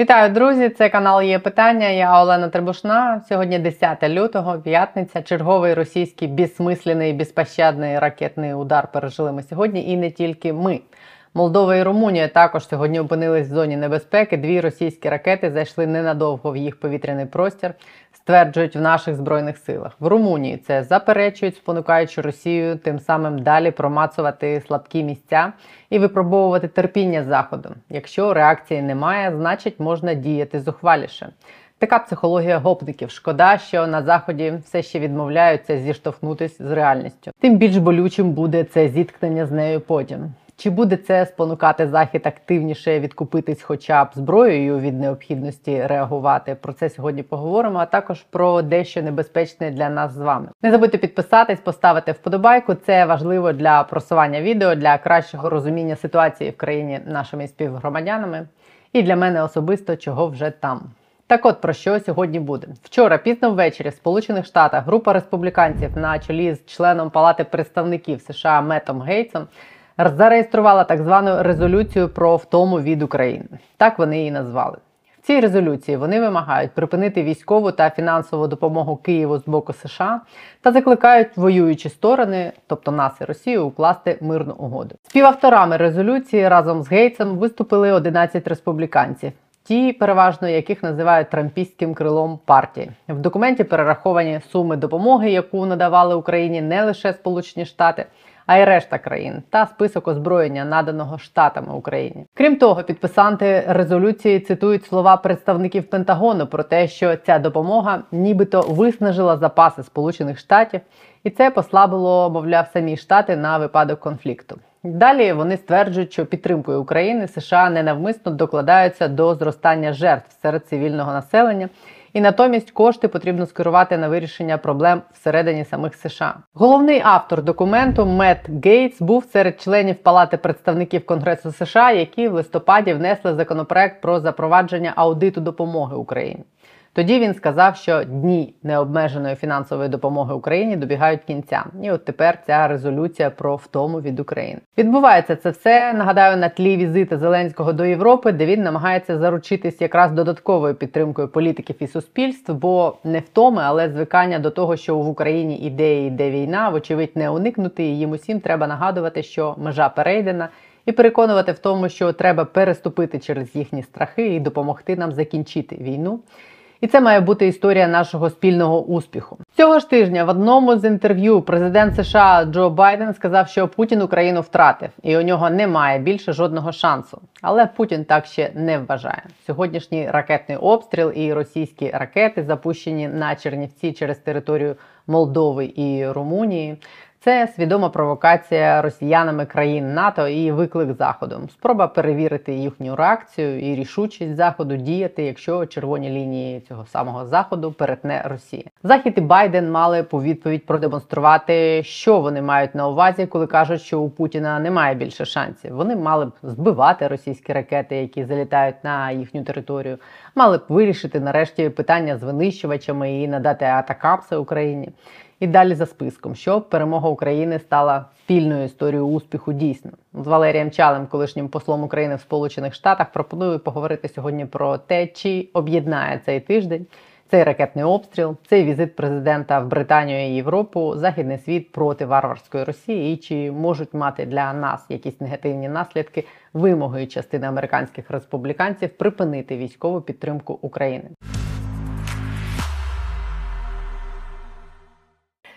Вітаю, друзі! Це канал є питання. Я Олена Требушна. Сьогодні 10 лютого, п'ятниця. Черговий російський безсмислений, безпощадний ракетний удар пережили ми сьогодні, і не тільки ми. Молдова і Румунія також сьогодні опинились в зоні небезпеки. Дві російські ракети зайшли ненадовго в їх повітряний простір, стверджують в наших збройних силах. В Румунії це заперечують, спонукаючи Росію тим самим далі промацувати слабкі місця і випробовувати терпіння заходу. Якщо реакції немає, значить можна діяти зухваліше. Така психологія гопників. Шкода, що на заході все ще відмовляються зіштовхнутись з реальністю. Тим більш болючим буде це зіткнення з нею потім. Чи буде це спонукати захід активніше відкупитись, хоча б зброєю від необхідності реагувати? Про це сьогодні поговоримо. А також про дещо небезпечне для нас з вами. Не забудьте підписатись, поставити вподобайку. Це важливо для просування відео, для кращого розуміння ситуації в країні нашими співгромадянами, і для мене особисто чого вже там. Так от про що сьогодні буде вчора, пізно ввечері, в Сполучених Штатах група республіканців на чолі з членом Палати представників США Метом Гейтсом зареєструвала так звану резолюцію про втому від України. Так вони її назвали. В цій резолюції вони вимагають припинити військову та фінансову допомогу Києву з боку США та закликають воюючі сторони, тобто нас і Росію, укласти мирну угоду. Співавторами резолюції разом з Гейтсом виступили 11 республіканців. Ті, переважно яких називають трампістським крилом партії, в документі перераховані суми допомоги, яку надавали Україні не лише Сполучені Штати, а й решта країн та список озброєння, наданого штатами Україні. Крім того, підписанти резолюції цитують слова представників Пентагону про те, що ця допомога нібито виснажила запаси Сполучених Штатів, і це послабило, мовляв, самі штати на випадок конфлікту. Далі вони стверджують, що підтримкою України США ненавмисно докладаються до зростання жертв серед цивільного населення і натомість кошти потрібно скерувати на вирішення проблем всередині самих США. Головний автор документу Мет Гейтс був серед членів Палати представників Конгресу США, які в листопаді внесли законопроект про запровадження аудиту допомоги Україні. Тоді він сказав, що дні необмеженої фінансової допомоги Україні добігають кінця. І от тепер ця резолюція про втому від України відбувається це все. Нагадаю, на тлі візити Зеленського до Європи, де він намагається заручитись якраз додатковою підтримкою політиків і суспільств, бо не втоми, але звикання до того, що в Україні іде і йде війна, вочевидь, не уникнути. І їм усім треба нагадувати, що межа перейдена. І переконувати в тому, що треба переступити через їхні страхи і допомогти нам закінчити війну. І це має бути історія нашого спільного успіху. Цього ж тижня в одному з інтерв'ю президент США Джо Байден сказав, що Путін Україну втратив, і у нього немає більше жодного шансу. Але Путін так ще не вважає. Сьогоднішній ракетний обстріл і російські ракети, запущені на Чернівці через територію Молдови і Румунії. Це свідома провокація росіянами країн НАТО і виклик заходу. Спроба перевірити їхню реакцію і рішучість заходу діяти, якщо червоні лінії цього самого заходу перетне Росія. Захід і Байден мали по відповідь продемонструвати, що вони мають на увазі, коли кажуть, що у Путіна немає більше шансів. Вони мали б збивати російські ракети, які залітають на їхню територію, мали б вирішити нарешті питання з винищувачами і надати атакамси Україні. І далі за списком, щоб перемога України стала спільною історією успіху дійсно. З Валерієм Чалем, колишнім послом України в Сполучених Штатах, пропоную поговорити сьогодні про те, чи об'єднає цей тиждень цей ракетний обстріл, цей візит президента в Британію і Європу, західний світ проти варварської Росії, і чи можуть мати для нас якісь негативні наслідки вимоги частини американських республіканців припинити військову підтримку України.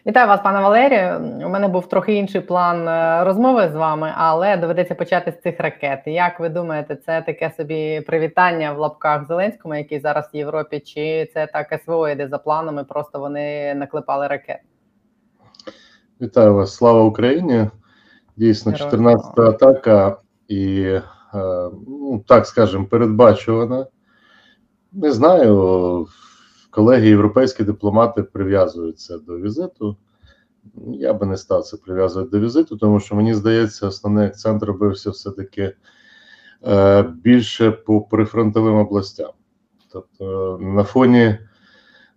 Вітаю вас, пане Валерію. У мене був трохи інший план е, розмови з вами, але доведеться почати з цих ракет. Як ви думаєте, це таке собі привітання в лапках Зеленському, який зараз в Європі, чи це так СВО йде за планами? Просто вони наклепали ракет? Вітаю вас, слава Україні! Дійсно, 14-та атака і, е, ну так скажемо, передбачувана. Не знаю колеги європейські дипломати прив'язуються до візиту. Я би не став це прив'язувати до візиту, тому що мені здається, основний акцент робився все-таки е, більше по прифронтовим областям. Тобто, на фоні е,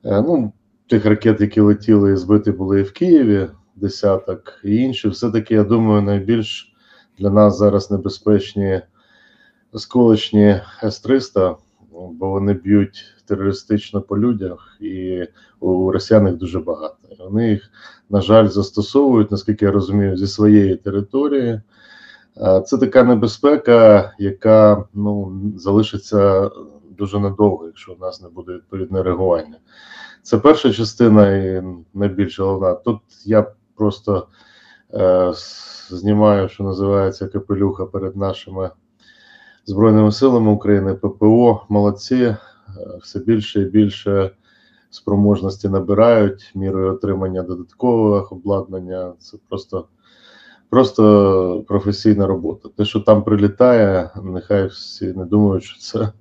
ну, тих ракет, які летіли і збиті були і в Києві, десяток і інші, все-таки, я думаю, найбільш для нас зараз небезпечні осколочні С-300 бо вони б'ють терористично по людях, і у росіян їх дуже багато. Вони їх, на жаль, застосовують, наскільки я розумію, зі своєї території. Це така небезпека, яка ну, залишиться дуже надовго, якщо у нас не буде відповідне реагування. Це перша частина і найбільш головна. Тут я просто е, знімаю, що називається капелюха перед нашими Збройними силами України, ППО, молодці, е, все більше і більше спроможності набирають мірою отримання додаткового обладнання. Це просто, просто професійна робота. Те, що там прилітає, нехай всі не думають, що це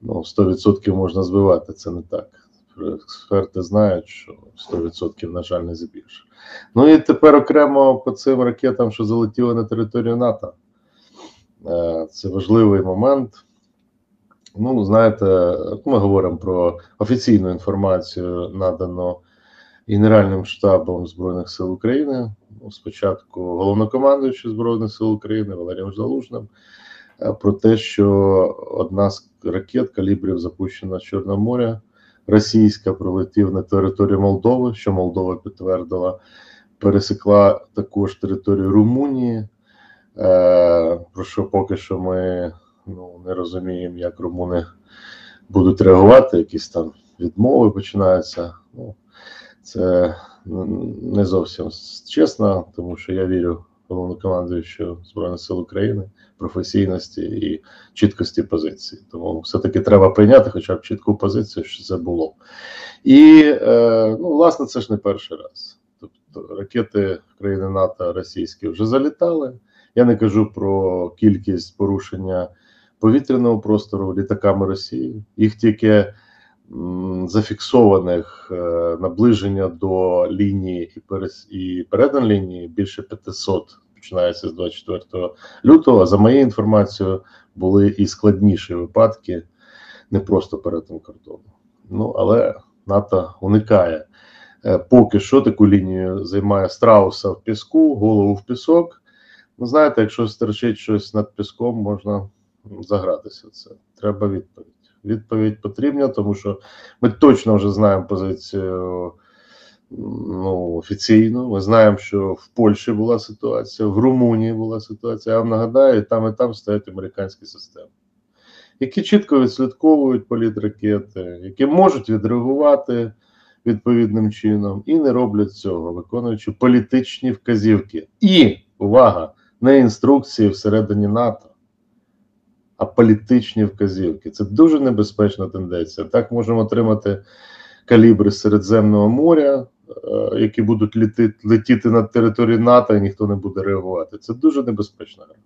ну, 100% можна збивати. Це не так. Експерти знають, що 100% на жаль не збільше. Ну і тепер окремо по цим ракетам, що залетіли на територію НАТО. Е, Це важливий момент. Ну, знаєте, ми говоримо про офіційну інформацію, надану Генеральним штабом Збройних сил України. Ну, спочатку головнокомандуючий Збройних сил України Валерієм Залужним е, про те, що одна з ракет калібрів запущена з Чорного моря, російська пролетів на територію Молдови, що Молдова підтвердила, пересекла також територію Румунії. Е, про що поки що ми ну, не розуміємо, як румуни будуть реагувати, якісь там відмови починаються. Ну, це не зовсім чесно, тому що я вірю головнокомандуючу Збройних сил України, професійності і чіткості позиції. Тому все-таки треба прийняти хоча б чітку позицію, що це було. І е, ну, власне, це ж не перший раз. Тобто ракети країни НАТО російські вже залітали. Я не кажу про кількість порушення повітряного простору літаками Росії. Їх тільки зафіксованих е, наближення до лінії і, перес, і передан лінії більше 500, починається з 24 лютого. За моєю інформацією, були і складніші випадки, не просто перетин кордону. Ну але НАТО уникає. Е, Поки що таку лінію займає страуса в піску, голову в пісок. Ну, знаєте, якщо стерчить щось над піском, можна загратися. Це треба відповідь. Відповідь потрібна, тому що ми точно вже знаємо позицію ну, офіційну. Ми знаємо, що в Польщі була ситуація, в Румунії була ситуація. Я вам нагадаю, там і там стоять американські системи, які чітко відслідковують політ ракети, які можуть відреагувати відповідним чином і не роблять цього, виконуючи політичні вказівки. І увага! Не інструкції всередині НАТО, а політичні вказівки. Це дуже небезпечна тенденція. Так можемо отримати калібри Середземного моря, е, які будуть летіти над територією НАТО, і ніхто не буде реагувати. Це дуже небезпечна гра.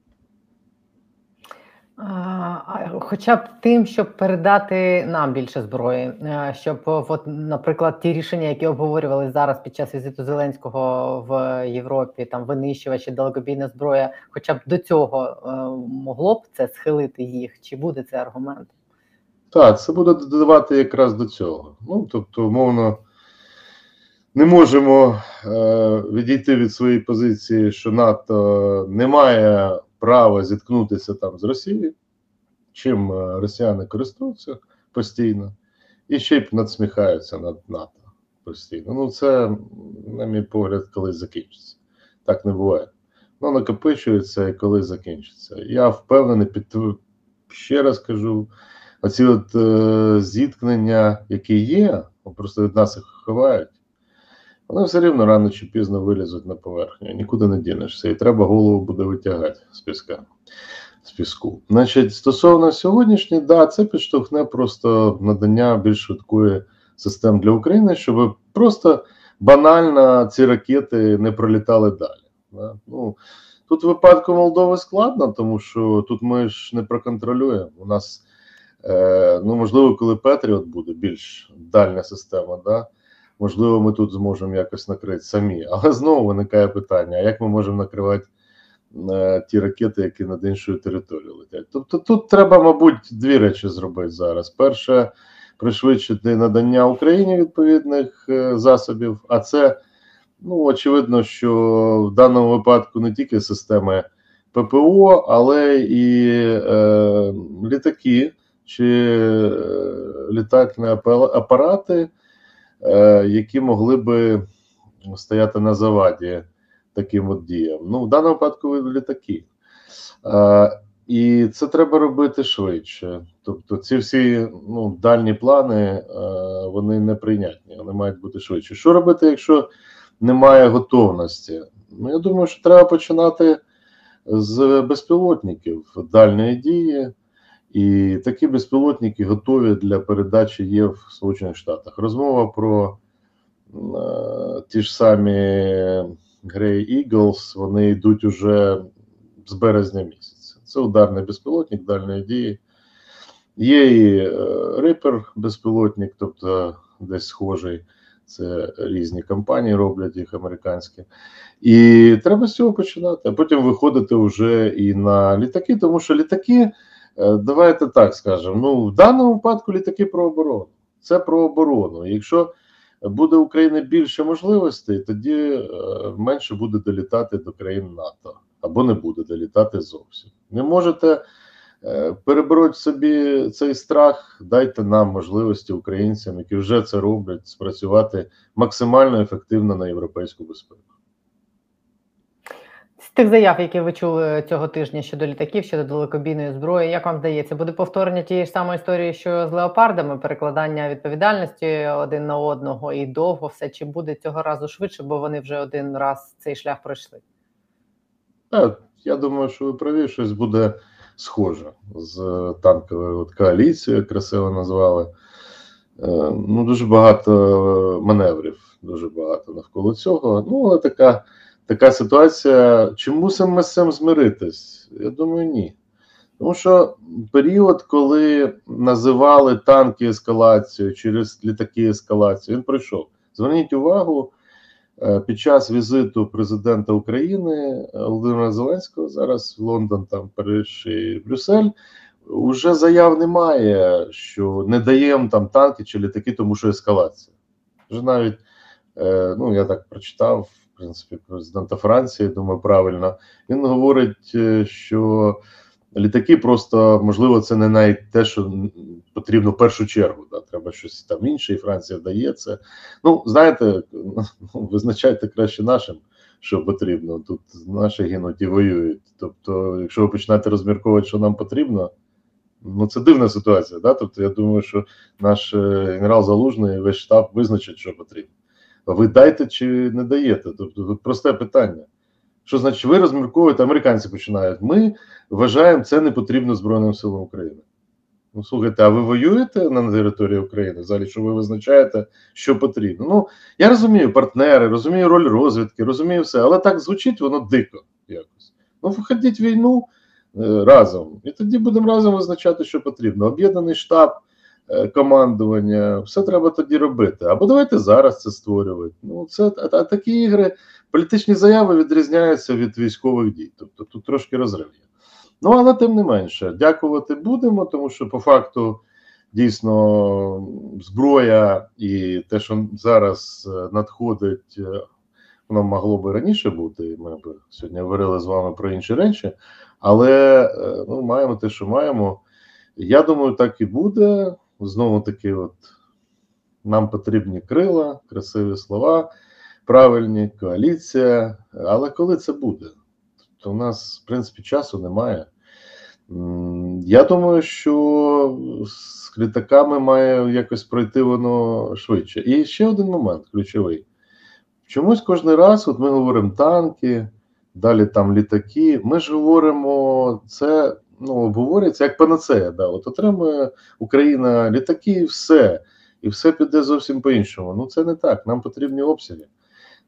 Хоча б тим, щоб передати нам більше зброї, е, щоб, от, наприклад, ті рішення, які обговорювали зараз під час візиту Зеленського в Європі, там винищувачі, далекобійна зброя, хоча б до цього е, могло б це схилити їх, чи буде це аргумент? Так, це буде додавати якраз до цього. Ну, тобто, умовно, не можемо е, відійти від своєї позиції, що НАТО не має права зіткнутися там з Росією, чим е, росіяни користуються постійно, і ще й надсміхаються над НАТО постійно. Ну, це, на мій погляд, колись закінчиться. Так не буває. Ну, накопичується і колись закінчиться. Я впевнений, під ще раз кажу оці от е, зіткнення, які є, просто від нас їх ховають, вони все рівно рано чи пізно вилізуть на поверхню. Нікуди не дінешся. І треба голову буде витягати з піска. З піску. Значить, стосовно сьогоднішньої, да, це підштовхне просто надання більш швидкої систем для України, щоб просто банально ці ракети не пролітали далі. Да? Ну, Тут в випадку Молдови складно, тому що тут ми ж не проконтролюємо. У нас Е, ну, можливо, коли Петріот буде більш дальня система, да, можливо, ми тут зможемо якось накрити самі. Але знову виникає питання: а як ми можемо накривати е, ті ракети, які над іншою територією летять? Тобто тут треба, мабуть, дві речі зробити зараз. Перше, пришвидшити надання Україні відповідних е, засобів, а це, ну, очевидно, що в даному випадку не тільки системи ППО, але і е, літаки чи е, літальні апарати, які могли би стояти на заваді таким от діям. Ну, в даному випадку літаки. І це треба робити швидше. Тобто, ці всі ну, дальні плани вони не прийнятні, вони мають бути швидше. Що робити, якщо немає готовності? Ну, я думаю, що треба починати з безпілотників дальної дії, і такі безпілотники готові для передачі є в Сполучених Штатах. Розмова про е, ті ж самі Grey Eagles, вони йдуть уже з березня місяця. Це ударний безпілотник дальної дії. Є і рипер безпілотник, тобто десь схожий. Це різні компанії роблять їх американські. І треба з цього починати, а потім виходити вже і на літаки, тому що літаки, е, давайте так скажемо. Ну, в даному випадку літаки про оборону. Це про оборону. Якщо буде Україна більше можливостей, тоді е, менше буде долітати до країн НАТО або не буде долітати зовсім. Не можете. Е, перебороть собі цей страх, дайте нам можливості українцям, які вже це роблять, спрацювати максимально ефективно на європейську безпеку. З тих заяв, які ви чули цього тижня щодо літаків, щодо далекобійної зброї, як вам здається, буде повторення тієї ж самої історії, що з леопардами, перекладання відповідальності один на одного і довго все чи буде цього разу швидше, бо вони вже один раз цей шлях пройшли? Я думаю, що ви праві, щось буде схожа з танковою коаліцією, красиво назвали. Е, ну, Дуже багато маневрів, дуже багато навколо цього. Ну, але така така ситуація. Чи мусимо ми з цим змиритись? Я думаю, ні. Тому що період, коли називали танки ескалацією через літаки ескалацію, він пройшов. Зверніть увагу, Е, під час візиту президента України Володимира Зеленського зараз в Лондон, там Париж і Брюссель. Уже заяв немає, що не даємо там танки чи літаки, тому що ескалація. Вже навіть е, ну я так прочитав принципі президента Франції. Думаю, правильно він говорить, що літаки просто можливо це не навіть те, що потрібно в першу чергу. Да, Треба щось там інше, і Франція дає це. Ну, знаєте, ну, визначайте краще нашим, що потрібно. Тут наші гинуть і воюють. Тобто, якщо ви починаєте розмірковувати, що нам потрібно. Ну, це дивна ситуація. Да? Тобто, я думаю, що наш е, генерал Залужний весь штаб визначить, що потрібно. Ви дайте чи не даєте? Тобто, просте питання. Що значить, ви розмірковуєте, американці починають. Ми вважаємо, це не потрібно Збройним силам України. Ну, слухайте, а ви воюєте на території України? Взагалі, що ви визначаєте, що потрібно? Ну, я розумію партнери, розумію роль розвідки, розумію все, але так звучить воно дико якось. Ну, виходіть війну е, разом, і тоді будемо разом визначати, що потрібно. Об'єднаний штаб, командування, все треба тоді робити. Або давайте зараз це створювати. Ну, це а, такі ігри, політичні заяви відрізняються від військових дій. Тобто тут трошки розрив є. Ну, але тим не менше, дякувати будемо, тому що по факту дійсно зброя і те, що зараз е, надходить, е, воно могло би раніше бути. Ми б сьогодні говорили з вами про інші речі, але е, ну, маємо те, що маємо. Я думаю, так і буде. Знову таки, от нам потрібні крила, красиві слова, правильні коаліція. Але коли це буде? то в нас, в принципі, часу немає. Я думаю, що з літаками має якось пройти воно швидше. І ще один момент ключовий. Чомусь кожен раз, от ми говоримо танки, далі там літаки. Ми ж говоримо, це ну, обговорюється як панацея. Да? От отримує Україна літаки і все. І все піде зовсім по-іншому. Ну це не так. Нам потрібні обсяги.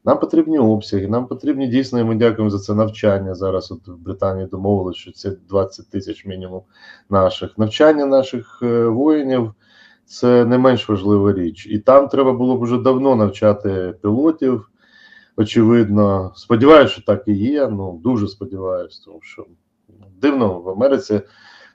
Нам потрібні обсяги, нам потрібні дійсно, і ми дякуємо за це навчання. Зараз от в Британії домовилися, що це 20 тисяч мінімум наших навчання наших е, воїнів. Це не менш важлива річ, і там треба було б вже давно навчати пілотів. Очевидно, сподіваюся, що так і є. Ну дуже сподіваюся, тому що дивно в Америці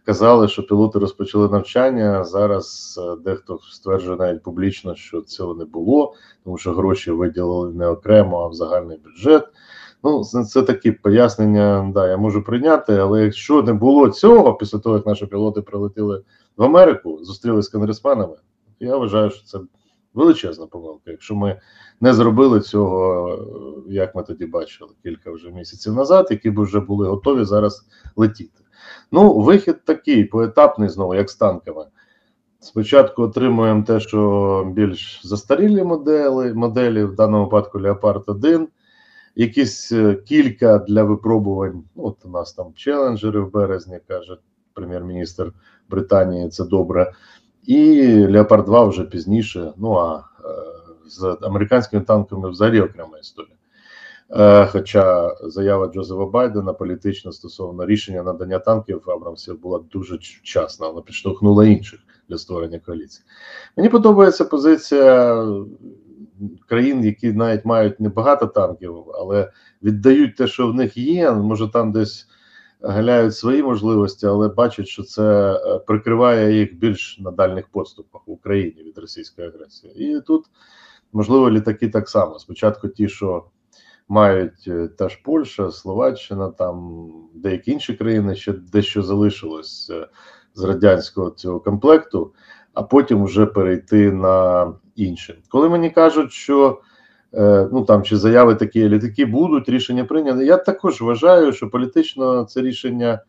казали, що пілоти розпочали навчання. Зараз е, дехто стверджує навіть публічно, що цього не було, тому що гроші виділили не окремо, а в загальний бюджет. Ну, це, це такі пояснення, да, я можу прийняти, але якщо не було цього, після того як наші пілоти прилетіли в Америку, зустрілися з конгресменами. Я вважаю, що це величезна помилка. Якщо ми не зробили цього, як ми тоді бачили кілька вже місяців назад, які б вже були готові зараз летіти. Ну, вихід такий поетапний знову, як з танками. Спочатку отримуємо те, що більш застарілі моделі, моделі в даному випадку Leopard 1, якісь е, кілька для випробувань. Ну, От у нас там челенджери в березні, каже прем'єр-міністр Британії, це добре. І Leopard 2 вже пізніше. Ну а з американськими танками взагалі окрема історія. Е, Хоча заява Джозефа Байдена політична стосовно рішення надання танків Абрамсів була дуже вчасна, вона підштовхнула інших для створення коаліції. Мені подобається позиція країн, які навіть мають небагато танків, але віддають те, що в них є. Може там десь галяють свої можливості, але бачать, що це е, прикриває їх більш на дальних поступах в Україні від російської агресії. І тут можливо літаки так само. Спочатку ті, що мають е, та ж Польща, Словаччина, там деякі інші країни ще дещо залишилось е, з радянського цього комплекту, а потім вже перейти на інші. Коли мені кажуть, що ну там чи заяви такі літаки будуть, рішення прийняти, я також вважаю, що політично це рішення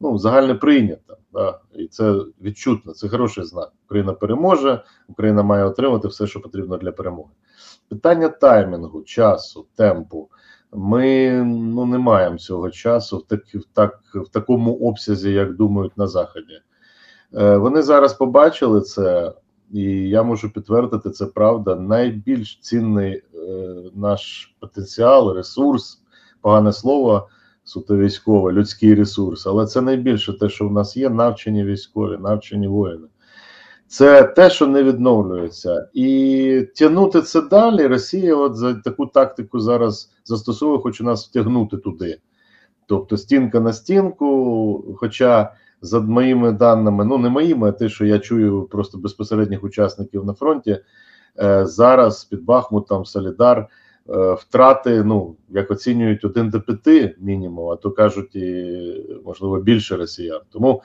ну, загальне прийнято. Да? І це відчутно, це хороший знак. Україна переможе, Україна має отримати все, що потрібно для перемоги. Питання таймінгу, часу, темпу. Ми ну не маємо цього часу в так, в так в такому обсязі, як думають на заході. Е, Вони зараз побачили це, і я можу підтвердити, це правда. Найбільш цінний е, наш потенціал, ресурс, погане слово, суто військове, людський ресурс, але це найбільше те, що в нас є, навчені військові, навчені воїни. Це те, що не відновлюється, і тягнути це далі. Росія, от за таку тактику зараз застосовує, хоче нас втягнути туди. Тобто стінка на стінку. Хоча, за моїми даними, ну не моїми, а те, що я чую просто безпосередніх учасників на фронті, е, зараз під Бахмутом, Солідар, е, втрати, ну як оцінюють один до п'яти мінімум, а то кажуть, і можливо більше росіян. Тому.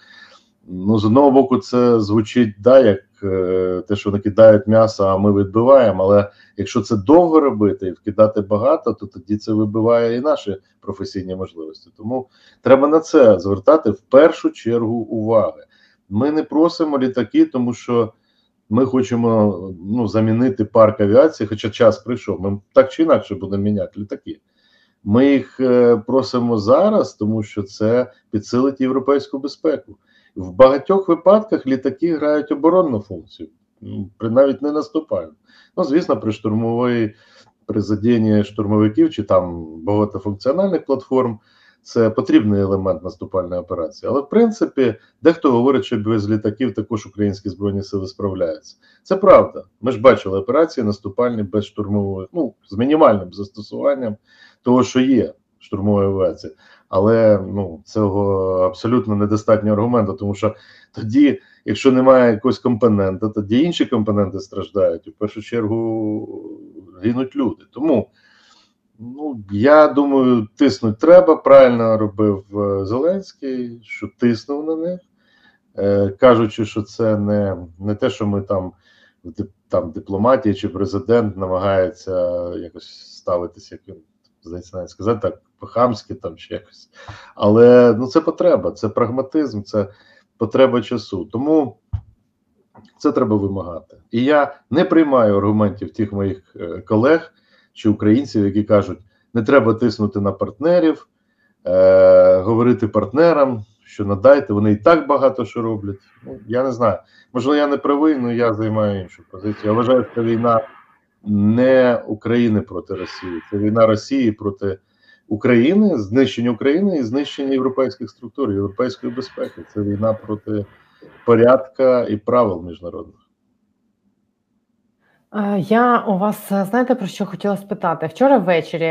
Ну, з одного боку, це звучить да, як е, те, що вони кидають м'ясо, а ми відбиваємо. Але якщо це довго робити і вкидати багато, то тоді це вибиває і наші професійні можливості. Тому треба на це звертати в першу чергу уваги. Ми не просимо літаки, тому що ми хочемо ну, замінити парк авіації, хоча час прийшов. Ми так чи інакше будемо міняти літаки. Ми їх е, просимо зараз, тому що це підсилить європейську безпеку. В багатьох випадках літаки грають оборонну функцію, навіть не наступають. Ну, звісно, при штурмовій при задінні штурмовиків чи там багатофункціональних платформ це потрібний елемент наступальної операції. Але в принципі, дехто говорить, що без літаків також українські збройні сили справляються. Це правда. Ми ж бачили операції наступальні без штурмової, ну з мінімальним застосуванням того, що є штурмової авіації. Але ну цього абсолютно недостатньо аргументу, тому що тоді, якщо немає якогось компонента, тоді інші компоненти страждають. В першу чергу гинуть люди. Тому ну я думаю, тиснуть треба. Правильно робив Зеленський, що тиснув на них, е, кажучи, що це не не те, що ми там там дипломатії чи президент намагається якось ставитися як здається, навіть сказати так по-хамськи там чи якось. Але ну це потреба, це прагматизм, це потреба часу. Тому це треба вимагати. І я не приймаю аргументів тих моїх е, колег чи українців, які кажуть, не треба тиснути на партнерів, е, говорити партнерам, що надайте, вони і так багато що роблять. Ну, Я не знаю. Можливо, я не правий, але я займаю іншу позицію. Я вважаю, що війна не України проти Росії, це війна Росії проти України, знищення України і знищення європейських структур, європейської безпеки. Це війна проти порядка і правил міжнародних. Я у вас знаєте про що хотіла спитати вчора ввечері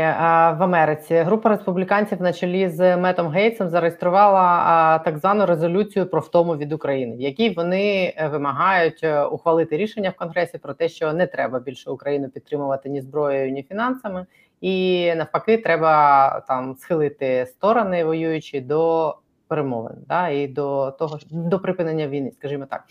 в Америці. Група республіканців на чолі з Метом Гейтсом зареєструвала так звану резолюцію про втому від України, в якій вони е, вимагають е, ухвалити рішення в Конгресі про те, що не треба більше Україну підтримувати ні зброєю, ні фінансами, і навпаки, треба там схилити сторони воюючі до перемовин, да, і до того до припинення війни, скажімо так.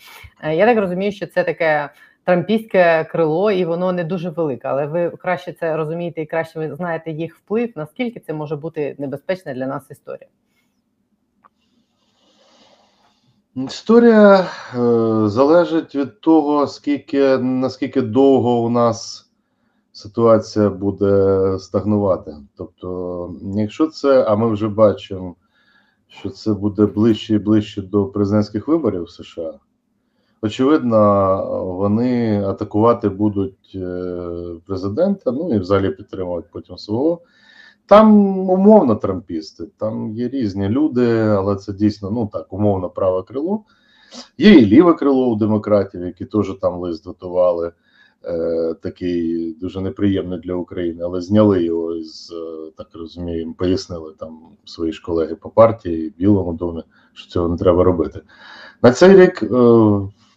Е, я так розумію, що це таке трампійське крило, і воно не дуже велике. Але ви краще це розумієте і краще ви знаєте їх вплив. Наскільки це може бути небезпечна для нас історія? Історія е, залежить від того, скільки наскільки довго у нас ситуація буде стагнувати. Тобто, якщо це, а ми вже бачимо, що це буде ближче і ближче до президентських виборів в США, очевидно, вони атакувати будуть е, президента, ну і взагалі підтримувати потім свого. Там умовно трампісти, там є різні люди, але це дійсно ну так, умовно праве крило. Є і ліве крило у демократів, які теж там лист готували, е, такий дуже неприємний для України, але зняли його з е, так розумію, пояснили там свої ж колеги по партії, Білому домі, що цього не треба робити. На цей рік е,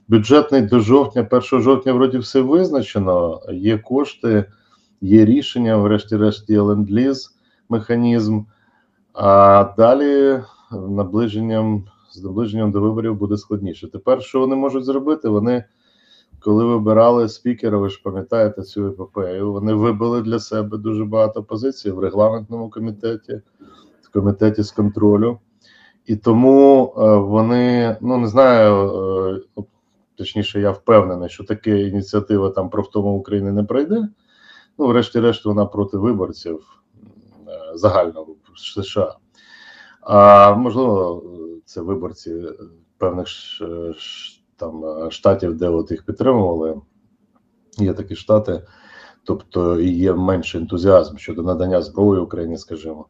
бюджетний до жовтня, 1 жовтня, вроді все визначено. Є кошти, є рішення, врешті-решт є ленд-ліз механізм. А далі наближенням з наближенням до виборів буде складніше. Тепер що вони можуть зробити? Вони, коли вибирали спікера, ви ж пам'ятаєте цю епопею, вони вибили для себе дуже багато позицій в регламентному комітеті, в комітеті з контролю. І тому е, вони, ну не знаю, е, точніше, я впевнений, що така ініціатива там про втому України не пройде. Ну, врешті-решт, вона проти виборців загально США. А можливо, це виборці певних там штатів, де от їх підтримували. Є такі штати, тобто є менший ентузіазм щодо надання зброї Україні, скажімо.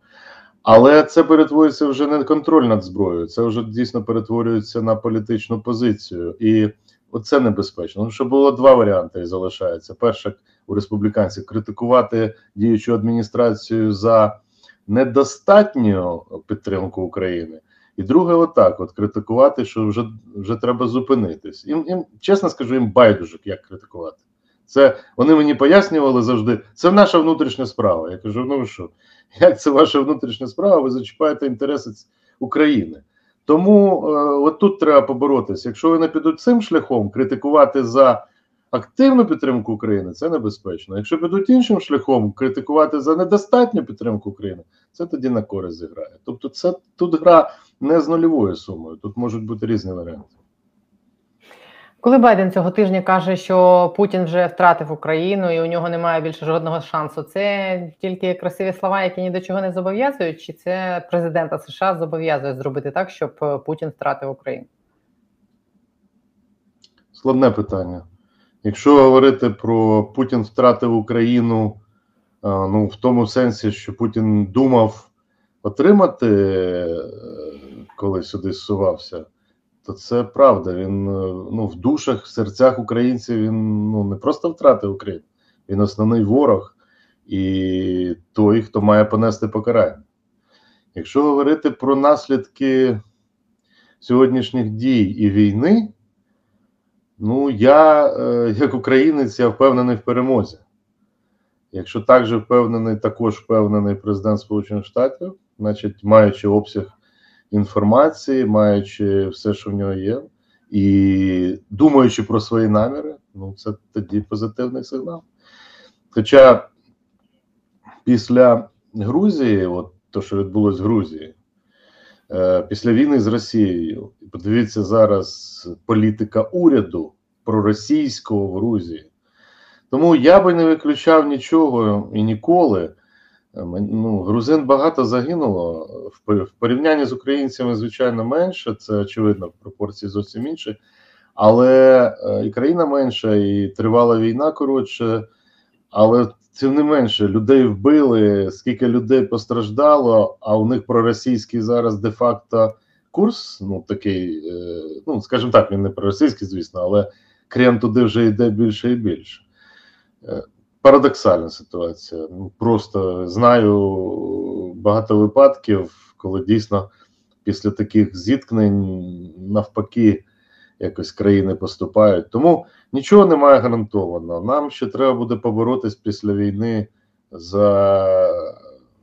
Але це перетворюється вже не контроль над зброєю, це вже дійсно перетворюється на політичну позицію. І оце небезпечно. Ну, що було два варіанти і залишається. Перше, у республіканців критикувати діючу адміністрацію за недостатню підтримку України. І друге, отак: от критикувати, що вже вже треба зупинитись. Їм, їм чесно скажу, їм байдуже, як критикувати. Це вони мені пояснювали завжди. Це наша внутрішня справа. Я кажу: ну що, як це ваша внутрішня справа? Ви зачіпаєте інтереси України. Тому е, от тут треба поборотися. Якщо вони підуть цим шляхом, критикувати за активну підтримку України це небезпечно. Якщо підуть іншим шляхом критикувати за недостатню підтримку України, це тоді на користь зіграє. Тобто, це тут гра не з нульовою сумою, тут можуть бути різні варіанти. Коли Байден цього тижня каже, що Путін вже втратив Україну і у нього немає більше жодного шансу, це тільки красиві слова, які ні до чого не зобов'язують, чи це президента США зобов'язує зробити так, щоб Путін втратив Україну? Складне питання. Якщо говорити про Путін втратив Україну, ну в тому сенсі, що Путін думав отримати, е, коли сюди зсувався, то це правда. Він е, ну в душах, в серцях українців він ну не просто втратив Україну, він основний ворог і той, хто має понести покарання. Якщо говорити про наслідки сьогоднішніх дій і війни. Ну, я, е, як українець, я впевнений в перемозі. Якщо так же впевнений, також впевнений президент Сполучених Штатів, значить, маючи обсяг інформації, маючи все, що в нього є, і думаючи про свої наміри, ну це тоді позитивний сигнал. Хоча після Грузії, от то, що відбулося в Грузії, Е, після війни з Росією. Подивіться зараз політика уряду проросійського в Грузії. Тому я би не виключав нічого і ніколи. Е, ну, Грузин багато загинуло. В порівнянні з українцями, звичайно, менше. Це очевидно, в пропорції зовсім інші. Але е, і країна менша, і тривала війна коротше. Але Тим не менше, людей вбили, скільки людей постраждало, а у них проросійський зараз де-факто курс. Ну такий, е, ну скажімо так, він не проросійський, звісно, але крем туди вже йде більше і більше. Парадоксальна ситуація. Ну Просто знаю багато випадків, коли дійсно після таких зіткнень навпаки якось країни поступають. Тому нічого немає гарантовано. Нам ще треба буде поборотись після війни за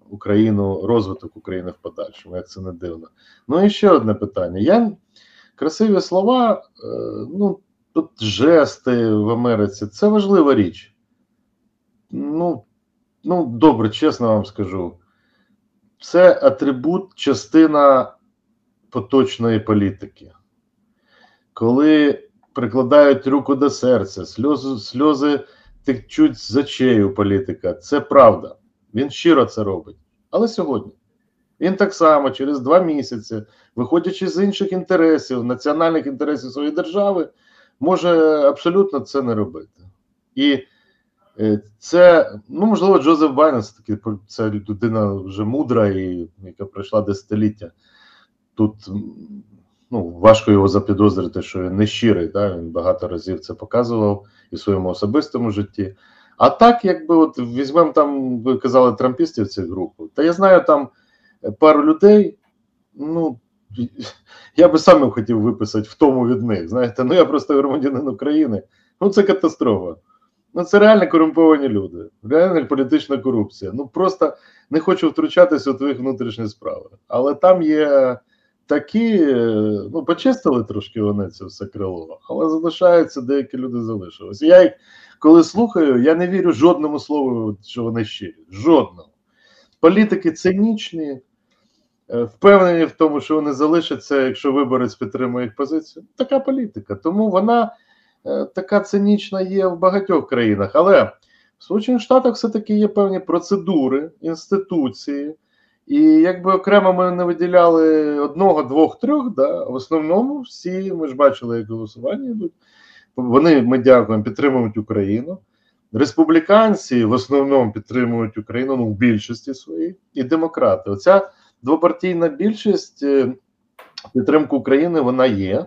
Україну, розвиток України в подальшому, як це не дивно. Ну і ще одне питання. Я красиві слова, е, ну тут жести в Америці це важлива річ. Ну, ну добре, чесно вам скажу. Це атрибут, частина поточної політики. Коли прикладають руку до серця, сльози сльози течуть з очей у політика, це правда. Він щиро це робить. Але сьогодні він так само через два місяці, виходячи з інших інтересів, національних інтересів своєї держави, може абсолютно це не робити. І це, ну можливо, Джозеф Байнес, таки це людина вже мудра, і яка пройшла десятиліття. Тут ну, важко його запідозрити, що він не щирий. Да? Він багато разів це показував і в своєму особистому житті. А так, якби от візьмемо там, ви казали, трампістів цих групу, та я знаю там пару людей, ну я би сам хотів виписати в тому від них. Знаєте, ну я просто громадянин України. Ну це катастрофа. Ну це реально корумповані люди, реальна політична корупція. Ну просто не хочу втручатися у твоїх внутрішні справи. Але там є такі, ну почистили трошки вони це все крило, але залишаються деякі люди залишилися. Я їх коли слухаю, я не вірю жодному слову, що вони щирі. Жодному. Політики цинічні, е, впевнені в тому, що вони залишаться, якщо виборець підтримує їх позицію. Така політика. Тому вона така цинічна є в багатьох країнах. Але в Сполучених Штатах все-таки є певні процедури, інституції. І якби окремо ми не виділяли одного, двох, трьох, да, в основному всі ми ж бачили, як голосування йдуть. Вони ми дякуємо, підтримують Україну. Республіканці в основному підтримують Україну ну, в більшості своїй, і демократи. Оця двопартійна більшість е, підтримки України вона є.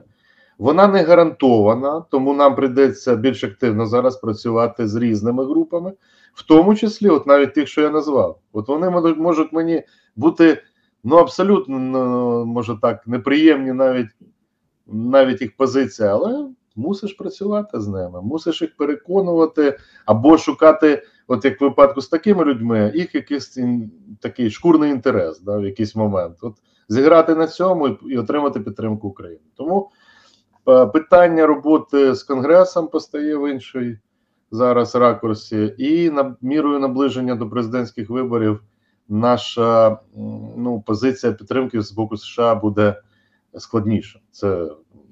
Вона не гарантована, тому нам прийдеться більш активно зараз працювати з різними групами, в тому числі, от навіть тих, що я назвав. От вони можуть мені бути ну абсолютно ну, може так неприємні навіть навіть їх позиція, але мусиш працювати з ними, мусиш їх переконувати або шукати, от як в випадку з такими людьми, їх якийсь такий шкурний інтерес да, в якийсь момент. От зіграти на цьому і, отримати підтримку України. Тому питання роботи з Конгресом постає в іншій зараз ракурсі, і на мірою наближення до президентських виборів наша ну, позиція підтримки з боку США буде складніша. Це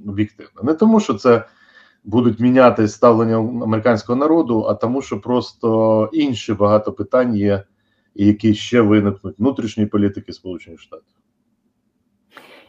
об'єктивно. Не тому, що це будуть міняти ставлення американського народу, а тому, що просто інші багато питань є, які ще виникнуть внутрішньої політики Сполучених Штатів.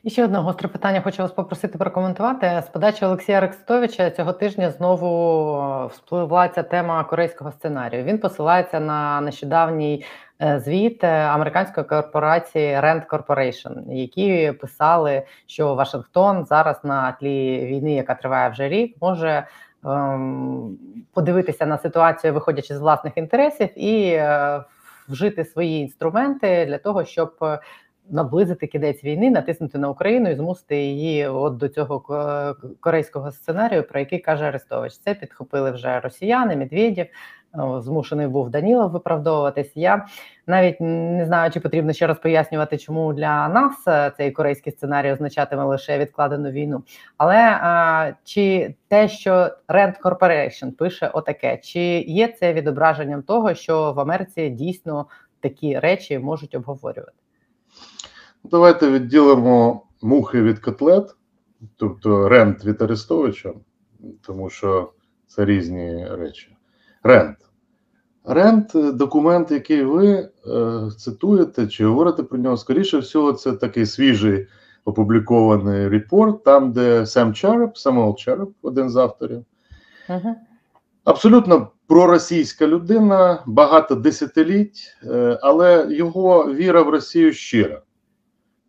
І ще одне гостре питання хочу вас попросити прокоментувати. З подачі Олексія Рекстовича цього тижня знову вспливла ця тема корейського сценарію. Він посилається на нещодавній е, звіт е, американської корпорації Rand Corporation, які писали, що Вашингтон зараз на тлі війни, яка триває вже рік, може ем, подивитися на ситуацію, виходячи з власних інтересів, і е, вжити свої інструменти для того, щоб наблизити кінець війни, натиснути на Україну і змусити її от до цього корейського сценарію, про який каже Арестович. Це підхопили вже росіяни, Медведєв, змушений був Данілов виправдовуватись. Я навіть не знаю, чи потрібно ще раз пояснювати, чому для нас е, цей корейський сценарій означатиме лише відкладену війну. Але а, чи те, що Rand Corporation пише отаке, чи є це відображенням того, що в Америці дійсно такі речі можуть обговорювати? Давайте відділимо мухи від котлет, тобто рент від Арестовича, тому що це різні речі. Рент. Рент документ, який ви е, цитуєте чи говорите про нього, скоріше всього, це такий свіжий опублікований report, там, де Сем Чареп, Самуел Чареп, один з авторів, uh-huh. абсолютно проросійська людина, багато десятиліть, е, але його віра в Росію щира.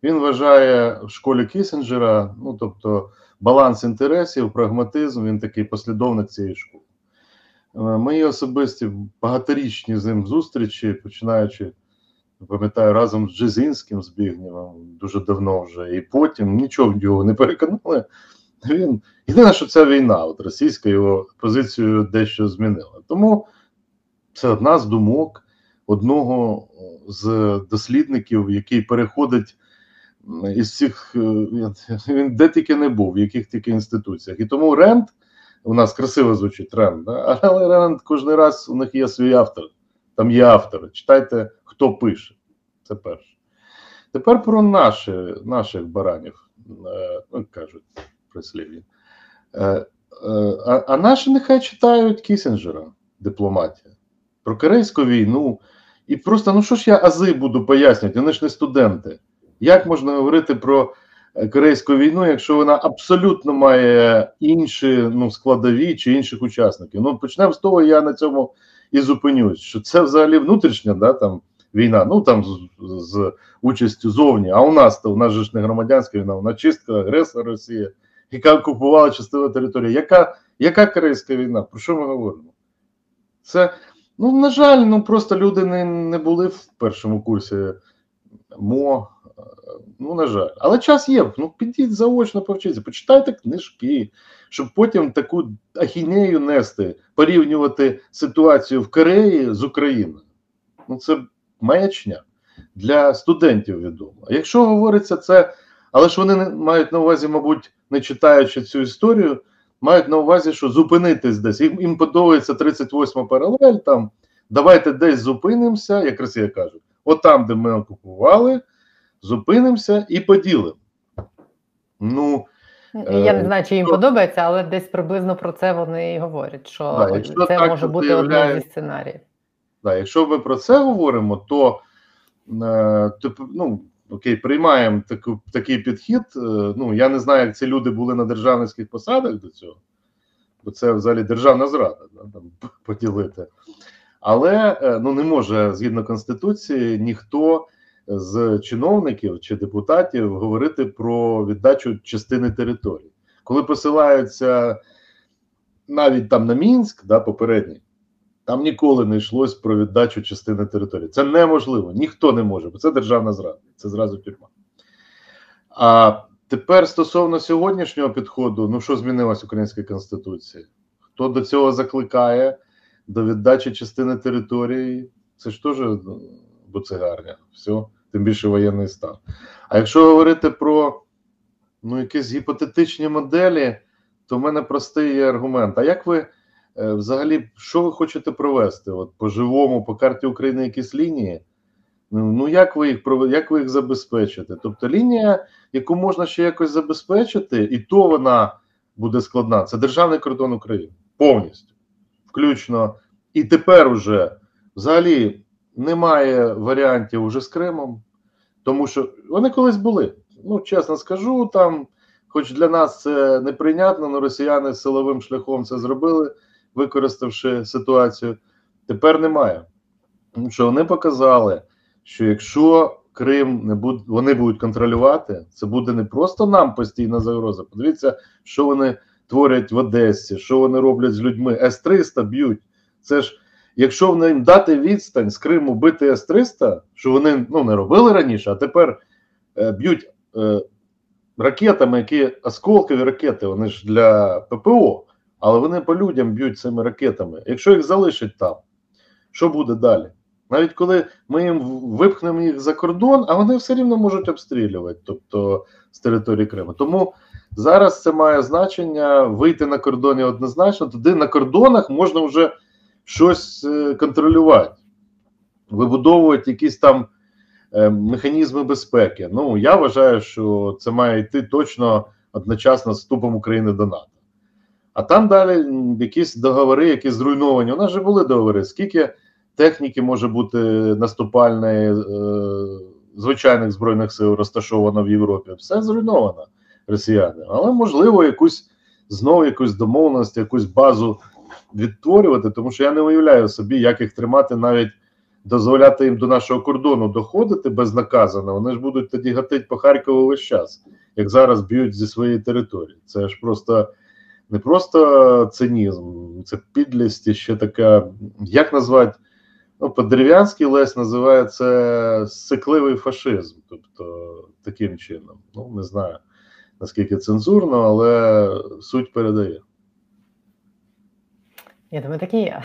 Він вважає в школі Кісінджера, ну тобто баланс інтересів, прагматизм, він такий послідовник цієї школи. Е, мої особисті багаторічні з ним зустрічі, починаючи, пам'ятаю, разом з Джезінським Збігнєвим, дуже давно вже, і потім нічого його не переконали. Він єдине, що ця війна, от російська його позицію дещо змінила. Тому це одна з думок одного з дослідників, який переходить із всіх е, він де тільки не був, в яких тільки інституціях. І тому Ренд у нас красиво звучить Ренд, да? але Ренд кожен раз у них є свій автор. Там є автори. Читайте, хто пише. Це перше. Тепер про наші, наших баранів, е, ну, кажуть прислів'я. Е, а, а наші нехай читають Кісінджера, дипломатія, про Корейську війну. І просто, ну що ж я ази буду пояснювати, вони ж не студенти. Як можна говорити про Корейську війну, якщо вона абсолютно має інші ну, складові чи інших учасників? Ну, почнемо з того, я на цьому і зупинюсь, що це взагалі внутрішня да, там, війна, ну там з, з участю зовні. А у нас то у нас же ж не громадянська війна, вона чистка, агресор Росія, яка окупувала частину території. Яка яка корейська війна? Про що ми говоримо? Це, ну, на жаль, ну просто люди не, не були в першому курсі МО. Ну, на жаль, але час є. Ну, підіть заочно повчитися, почитайте книжки, щоб потім таку ахінею нести, порівнювати ситуацію в Кореї з Україною. Ну, це маячня для студентів відомо. А якщо говориться це, але ж вони не мають на увазі, мабуть, не читаючи цю історію, мають на увазі, що зупинитись десь. Їм, їм подобається 38 паралель. Там давайте десь зупинимося, як Росія кажуть, от там, де ми окупували зупинимося і поділимо. Ну, я не знаю, чи їм то, подобається, але десь приблизно про це вони і говорять, що да, це так, може бути заявляє... одним зі сценаріїв. Да, якщо ми про це говоримо, то е, ну, окей, приймаємо таку, такий підхід. Е, ну, я не знаю, як ці люди були на державницьких посадах до цього, бо це взагалі державна зрада да, там, поділити. Але е, ну, не може згідно Конституції ніхто з чиновників чи депутатів говорити про віддачу частини території. Коли посилаються навіть там на Мінськ, да, попередній, там ніколи не йшлось про віддачу частини території. Це неможливо, ніхто не може, бо це державна зрада, це зразу тюрма. А тепер стосовно сьогоднішнього підходу, ну що змінилось в Українській Конституції? Хто до цього закликає до віддачі частини території? Це ж теж ну, буцегарня. Все тим більше воєнний стан. А якщо говорити про ну, якісь гіпотетичні моделі, то в мене простий є аргумент. А як ви е, взагалі що ви хочете провести? От по живому, по карті України якісь лінії? Ну, ну як ви їх як ви їх забезпечите? Тобто лінія, яку можна ще якось забезпечити, і то вона буде складна. Це державний кордон України повністю, включно. І тепер уже взагалі немає варіантів уже з Кримом, тому що вони колись були. Ну, чесно скажу, там, хоч для нас це неприйнятно, але росіяни силовим шляхом це зробили, використавши ситуацію. Тепер немає. Тому що вони показали, що якщо Крим не будуть, вони будуть контролювати, це буде не просто нам постійна загроза. Подивіться, що вони творять в Одесі, що вони роблять з людьми. С-300 б'ють. Це ж якщо в їм дати відстань з Криму бити С-300, що вони ну, не робили раніше, а тепер е, б'ють е, ракетами, які осколкові ракети, вони ж для ППО, але вони по людям б'ють цими ракетами. Якщо їх залишать там, що буде далі? Навіть коли ми їм випхнемо їх за кордон, а вони все рівно можуть обстрілювати, тобто з території Криму. Тому зараз це має значення вийти на кордоні однозначно. Туди на кордонах можна вже щось е, контролювати, вибудовувати якісь там е, механізми безпеки. Ну я вважаю, що це має йти точно одночасно з вступом України до НАТО. А там далі якісь договори, які зруйновані. У нас же були договори. Скільки техніки може бути наступальної е, звичайних збройних сил розташовано в Європі? Все зруйновано росіяни. Але можливо, якусь знову якусь домовленість, якусь базу відтворювати, тому що я не уявляю собі, як їх тримати, навіть дозволяти їм до нашого кордону доходити безнаказано. Вони ж будуть тоді гатити по Харкову весь час, як зараз б'ють зі своєї території. Це ж просто не просто цинізм, це підлість і ще така, як назвати. Ну, по-дерев'янськи Лесь називає це сикливий фашизм, тобто таким чином. Ну, не знаю наскільки цензурно, але суть передає. Я думаю, так і є.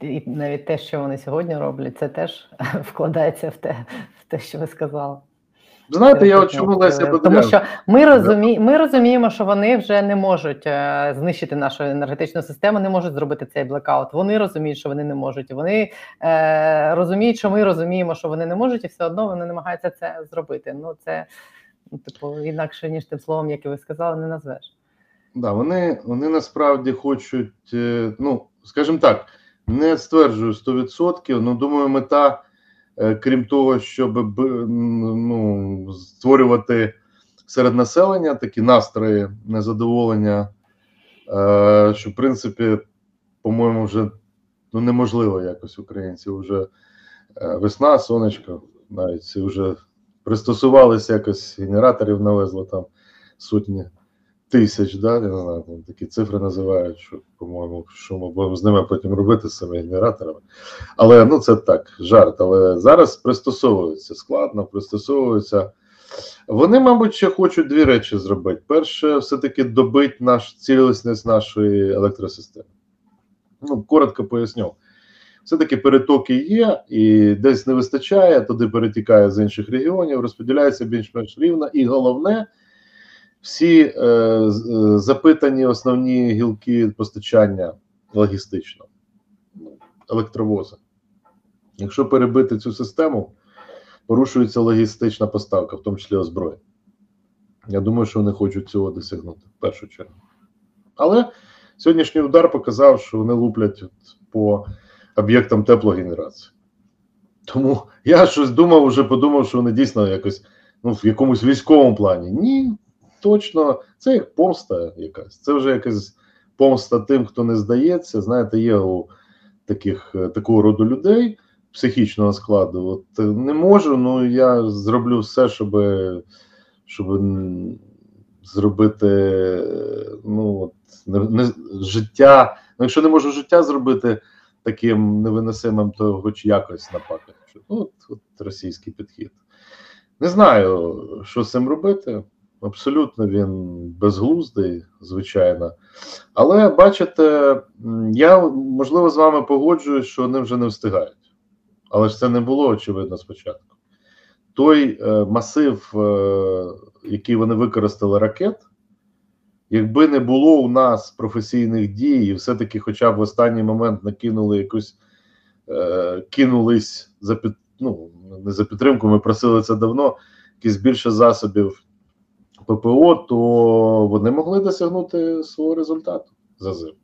і навіть те, що вони сьогодні роблять, це теж вкладається в те, в те, що ви сказали. Знаєте, я от чому Леся Тому що ми розумі... ми розуміємо, що вони вже не можуть е, знищити нашу енергетичну систему, не можуть зробити цей блекаут. Вони розуміють, що вони не можуть. Вони е, розуміють, що ми розуміємо, що вони не можуть, і все одно вони намагаються це зробити. Ну це ну, типу інакше ніж тим словом, яке ви сказали, не назвеш. Да, вони, вони насправді хочуть, е, ну, скажімо так, не стверджую 100%, ну думаю, мета, е, крім того, щоб ну, створювати серед населення такі настрої незадоволення, е, що в принципі, по-моєму, вже ну, неможливо якось українців вже весна, сонечко, навіть вже пристосувалися якось генераторів навезли там сотні тисяч, да, я не знаю, там такі цифри називають, що, по-моєму, що ми будемо з ними потім робити з цими генераторами. Але ну це так, жарт. Але зараз пристосовуються складно, пристосовуються. Вони, мабуть, ще хочуть дві речі зробити. Перше, все-таки добить наш цілісність нашої електросистеми. Ну, коротко поясню. Все-таки перетоки є, і десь не вистачає, туди перетікає з інших регіонів, розподіляється більш-менш рівно. І головне, всі е, е, запитані основні гілки постачання логістично, електровози. Якщо перебити цю систему, порушується логістична поставка, в тому числі озброєння. Я думаю, що вони хочуть цього досягнути в першу чергу. Але сьогоднішній удар показав, що вони луплять по об'єктам теплогенерації. Тому я щось думав, вже подумав, що вони дійсно якось ну, в якомусь військовому плані. Ні, точно, це як помста якась. Це вже якась помста тим, хто не здається. Знаєте, є у таких е, такого роду людей психічного складу. От е, не можу, ну я зроблю все, щоб, щоб зробити е, ну, от, не, не, життя. Ну, якщо не можу життя зробити таким невиносимим, то хоч якось напакати. Ну, от, от російський підхід. Не знаю, що з цим робити. Абсолютно він безглуздий, звичайно. Але бачите, я можливо з вами погоджуюсь, що вони вже не встигають. Але ж це не було очевидно спочатку. Той е, масив, е, який вони використали ракет, якби не було у нас професійних дій, і все-таки, хоча б в останній момент накинули якусь, е, кинулись за під, ну, не за підтримку, ми просили це давно, якісь більше засобів ППО, то вони могли досягнути свого результату за зиму.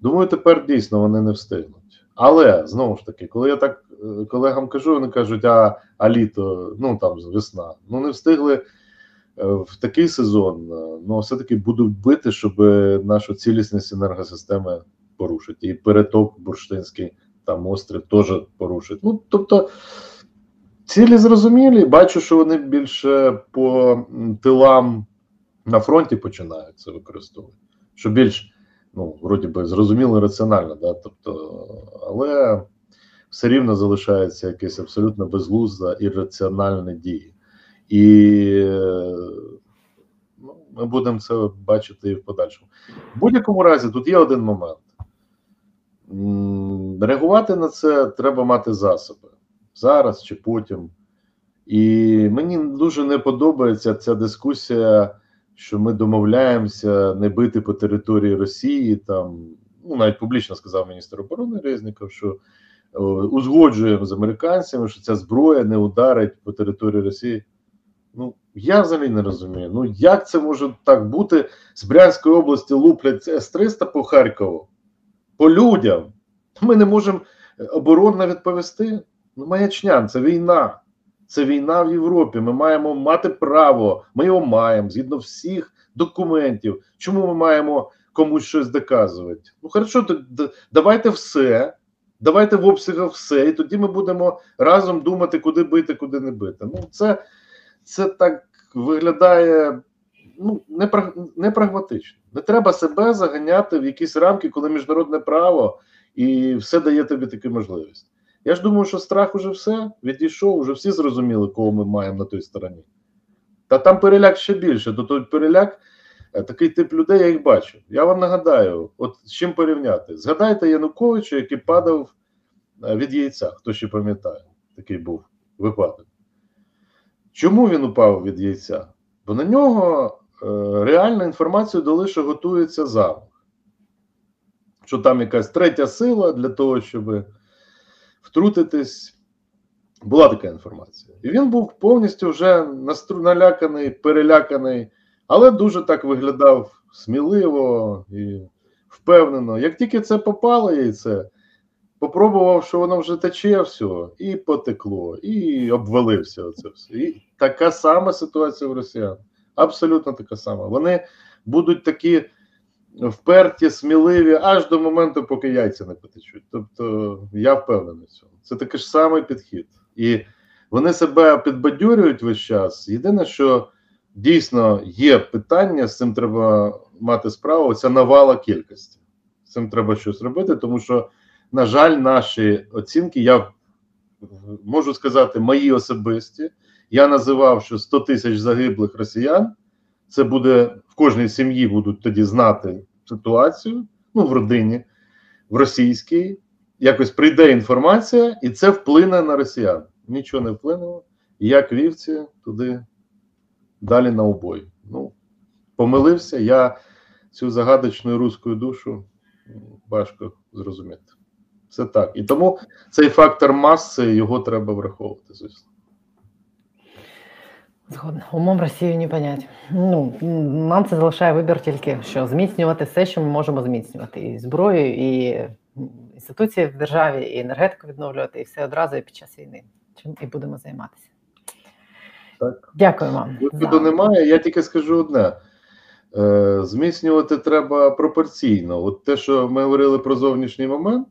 Думаю, тепер дійсно вони не встигнуть. Але знову ж таки, коли я так е, колегам кажу, вони кажуть, а, а літо, ну там весна, ну не встигли е, в такий сезон, е, ну все-таки будуть бити, щоб нашу цілісність енергосистеми порушити. І переток бурштинський, там острів теж порушить. Ну, тобто, цілі зрозумілі, бачу, що вони більше по тилам на фронті починають це використовувати. Що більш ну, вроді би, зрозуміло, раціонально, да? тобто, але все рівно залишається якесь абсолютно безглузда ірраціональне дії. І ну, ми будемо це бачити і в подальшому. В будь-якому разі, тут є один момент. Реагувати на це треба мати засоби зараз чи потім. І мені дуже не подобається ця дискусія що ми домовляємося не бити по території Росії. Там ну навіть публічно сказав міністр оборони Резніков, що е, узгоджуємо з американцями, що ця зброя не ударить по території Росії. Ну я взагалі не розумію. Ну як це може так бути? З Брянської області луплять С-300 по Харкову, по людям. Ми не можемо оборонно відповісти. Ну, маячня, це війна. Це війна в Європі. Ми маємо мати право. Ми його маємо згідно всіх документів. Чому ми маємо комусь щось доказувати? Ну хорошо, то давайте все. Давайте в обсягах все, і тоді ми будемо разом думати, куди бити, куди не бити. Ну, це, це так виглядає ну, непра- непрагматично. Не треба себе заганяти в якісь рамки, коли міжнародне право і все дає тобі таку можливість. Я ж думаю, що страх уже все відійшов, вже всі зрозуміли, кого ми маємо на той стороні. Та там переляк ще більше. То той переляк е, такий тип людей, я їх бачу. Я вам нагадаю, от з чим порівняти. Згадайте Януковича, який падав е, від яйця, хто ще пам'ятає, такий був випадок. Чому він упав від яйця? Бо на нього е, реальну інформацію дали, що готується замах. Що там якась третя сила для того, щоб втрутитись. Була така інформація. І він був повністю вже наляканий, переляканий, але дуже так виглядав сміливо і впевнено. Як тільки це попало яйце, попробував, що воно вже тече все, і потекло, і обвалився оце все. І така сама ситуація в росіян. Абсолютно така сама. Вони будуть такі вперті, сміливі аж до моменту, поки яйця не потечуть. Тобто я впевнений в цьому. Це такий ж самий підхід. І вони себе підбадьорюють весь час. Єдине, що дійсно є питання, з цим треба мати справу. Це навала кількості. З цим треба щось робити, тому що, на жаль, наші оцінки, я можу сказати, мої особисті. Я називав, що 100 тисяч загиблих росіян. Це буде кожній сім'ї будуть тоді знати ситуацію, ну в родині, в російській. Якось прийде інформація, і це вплине на росіян. Нічого не вплинуло. Як вівці туди далі на обой. Ну, помилився. Я цю загадочну руську душу важко зрозуміти. Це так. І тому цей фактор маси його треба враховувати, звісно. Згодна. Умом Росію не понять. Ну, нам це залишає вибір тільки, що зміцнювати все, що ми можемо зміцнювати. І зброю, і інституції в державі, і енергетику відновлювати, і все одразу і під час війни. Чим і будемо займатися. Так. Дякую вам. Виходу немає. Я тільки скажу одне: е, зміцнювати треба пропорційно. От те, що ми говорили про зовнішній момент,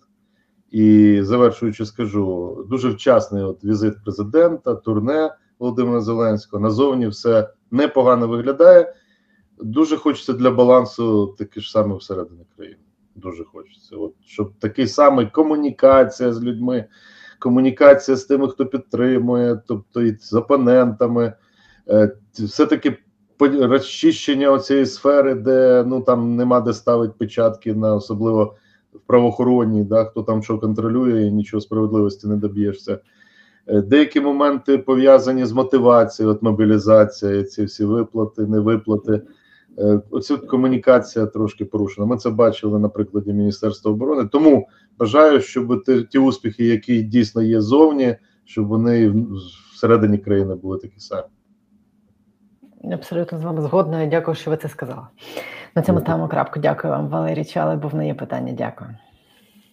і завершуючи, скажу, дуже вчасний от візит президента, турне Володимира Зеленського. Назовні все непогано виглядає. Дуже хочеться для балансу таке ж саме всередині країни. Дуже хочеться. От щоб такий самий комунікація з людьми, комунікація з тими, хто підтримує, тобто і з опонентами, е, все-таки розчищення цієї сфери, де ну там нема де ставити печатки на особливо в правоохоронній, да, хто там що контролює, і нічого справедливості не доб'єшся. Е, Деякі моменти пов'язані з мотивацією, от мобілізація, ці всі виплати, невиплати. Е, Оцю комунікація трошки порушена. Ми це бачили на прикладі Міністерства оборони. Тому бажаю, щоб ті, ті успіхи, які дійсно є зовні, щоб вони всередині країни були такі самі. Абсолютно з вами згодна. Дякую, що ви це сказали. На цьому ставимо крапку. Дякую вам, Валерій Чалий. Був на є питання. Дякую.